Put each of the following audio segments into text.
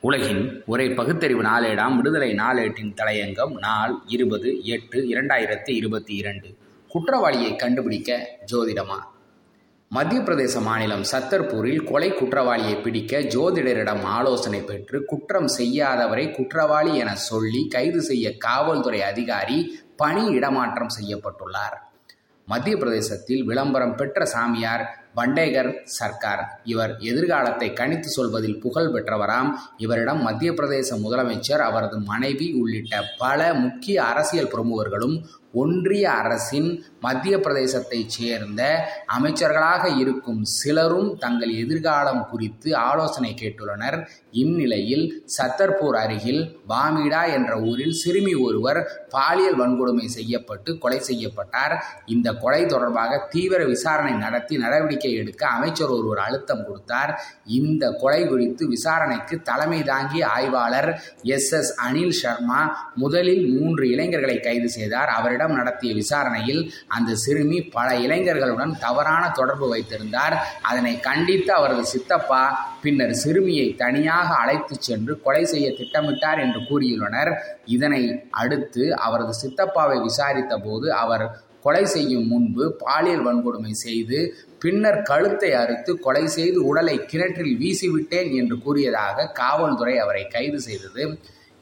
உலகின் ஒரே பகுத்தறிவு நாளேடாம் விடுதலை நாளேட்டின் தலையங்கம் நாள் இருபது எட்டு இரண்டாயிரத்தி இருபத்தி இரண்டு. குற்றவாளியை கண்டுபிடிக்க ஜோதிடமா? மத்திய பிரதேச மாநிலம் சத்தர்பூரில் கொலை குற்றவாளியை பிடிக்க ஜோதிடரிடம் ஆலோசனை பெற்று குற்றம் செய்யாதவரை குற்றவாளி என சொல்லி கைது செய்ய காவல்துறை அதிகாரி பணி இடமாற்றம் செய்யப்பட்டுள்ளார். மத்திய பிரதேசத்தில் விளம்பரம் பெற்ற சாமியார் பண்டேகர் சர்க்கார். இவர் எதிர்காலத்தை கணித்து சொல்வதில் புகழ் பெற்றவராம். இவரிடம் மத்திய பிரதேச முதலமைச்சர் அவரது மனைவி உள்ளிட்ட பல முக்கிய அரசியல் பிரமுகர்களும் ஒன்றிய அரசின் மத்திய பிரதேசத்தைச் சேர்ந்த அமைச்சர்களாக இருக்கும் சிலரும் தங்கள் எதிர்காலம் குறித்து ஆலோசனை கேட்டுள்ளனர். இந்நிலையில் சத்தர்பூர் அருகில் பாமிடா என்ற ஊரில் சிறுமி ஒருவர் பாலியல் வன்கொடுமை செய்யப்பட்டு கொலை செய்யப்பட்டார். இந்த கொலை தொடர்பாக தீவிர விசாரணை நடத்தி நடவடிக்கை எடுக்க அமைச்சர் ஒருவர் அழுத்தம் கொடுத்தார். இந்த கொலை குறித்து விசாரணைக்கு தலைமை தாங்கிய ஆய்வாளர் எஸ். எஸ். அனில் சர்மா முதலில் மூன்று இளைஞர்களை கைது செய்தார். அவரிடம் நடத்திய விசாரணையில் அந்த சிறுமி பல இளைஞர்களுடன் தவறான தொடர்பு வைத்திருந்தார். அதனை கண்டித்து அவரது சித்தப்பா பின்னர் சிறுமியை தனியாக அழைத்து சென்று கொலை செய்ய திட்டமிட்டார் என்று கூறியுள்ளனர். இதனை அடுத்து அவரது சித்தப்பாவை விசாரித்த போது அவர் கொலை செய்யும் முன்பு பாலியல் வன்கொடுமை செய்து பின்னர் கழுத்தை அறுத்து கொலை செய்து உடலை கிணற்றில் வீசிவிட்டேன் என்று கூறியதாக காவல்துறை அவரை கைது செய்தது.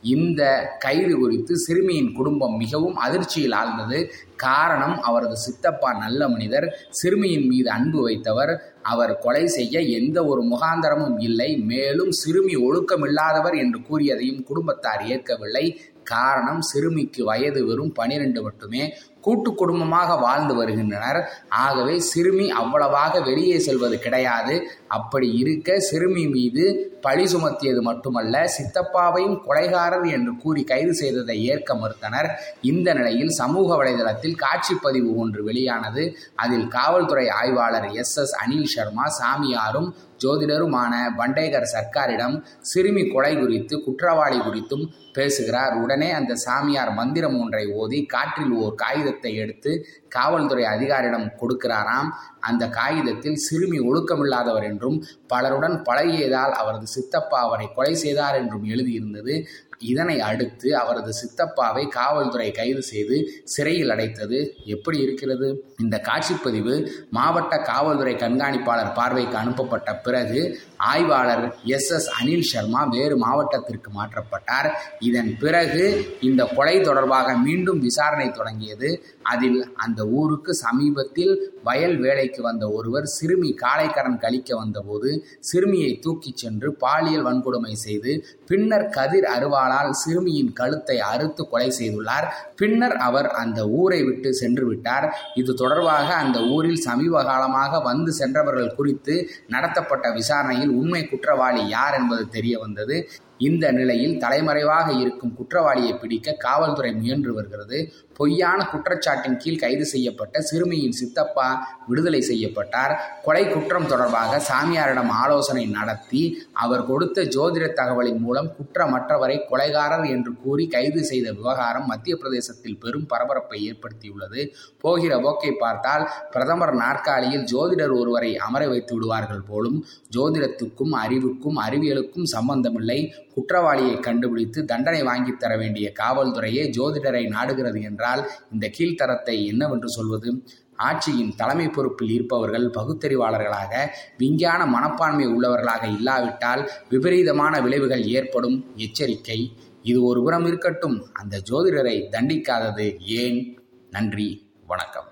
இந்த கைது குறித்து சிறுமியின் குடும்பம் மிகவும் அதிர்ச்சியில் ஆழ்ந்தது. காரணம் அவரது சித்தப்பா நல்ல மனிதர் சிறுமியின் மீது அன்பு வைத்தவர். அவர் கொலை செய்ய எந்த ஒரு முகாந்தரமும் இல்லை மேலும் சிறுமி ஒழுக்கமில்லாதவர் என்று கூறியதையும் குடும்பத்தார் ஏற்கவில்லை. காரணம் சிறுமிக்கு வயது வெறும் பனிரெண்டு மட்டுமே. கூட்டு குடும்பமாக வாழ்ந்து வருகின்றனர். ஆகவே சிறுமி அவ்வளவாக வெளியே செல்வது கிடையாது. அப்படி இருக்க சிறுமி மீது பழி சுமத்தியது மட்டுமல்ல சித்தப்பாவையும் கொலைகாரர் என்று கூறி கைது செய்ததை ஏற்க மறுத்தனர். இந்த நிலையில் சமூக வலைதளத்தில் காட்சிப்பதிவு ஒன்று வெளியானது. அதில் காவல்துறை ஆய்வாளர் எஸ் எஸ் அனில் சர்மா சாமியாரும் ஜோதிடருமான பண்டேகர் சர்க்காரிடம் சிறுமி கொலை குறித்து குற்றவாளி குறித்தும் பேசுகிறார். உடனே அந்த சாமியார் மந்திரம் ஒன்றை ஓதி காற்றில் ஓர் காகிதத்தை எடுத்து காவல்துறை அதிகாரியிடம் கொடுக்கிறாராம். அந்த காகிதத்தில் சிறுமி ஒழுக்கமில்லாதவர் என்றும் பலருடன் பழகியதால் அவரது சித்தப்பா அவரை கொலை செய்தார் என்றும் எழுதியிருந்தது. இதனை அடுத்து அவரது சித்தப்பாவை காவல்துறை கைது செய்து சிறையில் அடைத்தது எப்படி இருக்கிறது? இந்த காட்சிப்பதிவு மாவட்ட காவல்துறை கண்காணிப்பாளர் பார்வைக்கு அனுப்பப்பட்ட பிறகு ஆய்வாளர் எஸ். எஸ். அனில் சர்மா வேறு மாவட்டத்திற்கு மாற்றப்பட்டார். இதன் பிறகு இந்த கொலை தொடர்பாக மீண்டும் விசாரணை தொடங்கியது. அதில் அந்த ஊருக்கு சமீபத்தில் வயல் வேலைக்கு வந்த ஒருவர் சிறுமி காலைக்கடன் கழிக்க வந்தபோது சிறுமியை தூக்கிச் சென்று பாலியல் வன்கொடுமை செய்து பின்னர் கதிர் அருவாளால் சிறுமியின் கழுத்தை அறுத்து கொலை செய்துள்ளார். பின்னர் அவர் அந்த ஊரை விட்டு சென்று விட்டார் இது தொடர்பாக அந்த ஊரில் சமீப காலமாக வந்து சென்றவர்கள் குறித்து நடத்தப்பட்ட விசாரணையில் உண்மை குற்றவாளி யார் என்பது தெரிய வந்தது. இந்த நிலையில் தலைமறைவாக இருக்கும் குற்றவாளியை பிடிக்க காவல்துறை முயன்று வருகிறது. பொய்யான குற்றச்சாட்டின் கீழ் கைது செய்யப்பட்ட சிறுமியின் சித்தப்பா விடுதலை செய்யப்பட்டார். கொலை குற்றம் தொடர்பாக சாமியாரிடம் ஆலோசனை நடத்தி அவர் கொடுத்த ஜோதிட தகவலின் மூலம் குற்றமற்றவரை கொலைகாரர் என்று கூறி கைது செய்த விவகாரம் மத்திய பிரதேசத்தில் பெரும் பரபரப்பை ஏற்படுத்தியுள்ளது. போகிற போக்கை பார்த்தால் பிரதமர் நாற்காலியில் ஜோதிடர் ஒருவரை அமர வைத்து விடுவார்கள் போலும் ஜோதிடத்துக்கும் அறிவுக்கும் அறிவியலுக்கும் சம்பந்தமில்லை. குற்றவாளியை கண்டுபிடித்து தண்டனை வாங்கித் தர வேண்டிய காவல்துறையே ஜோதிடரை நாடுகிறது என்றால் இந்த கீழ்த்தரத்தை என்னவென்று சொல்வது? ஆட்சியின் தலைமை பொறுப்பில் இருப்பவர்கள் பகுத்தறிவாளர்களாக விஞ்ஞான மனப்பான்மை உள்ளவர்களாக இல்லாவிட்டால் விபரீதமான விளைவுகள் ஏற்படும். எச்சரிக்கை. இது ஒரு புறம் இருக்கட்டும். அந்த ஜோதிடரை தண்டிக்காதது ஏன்? நன்றி. வணக்கம்.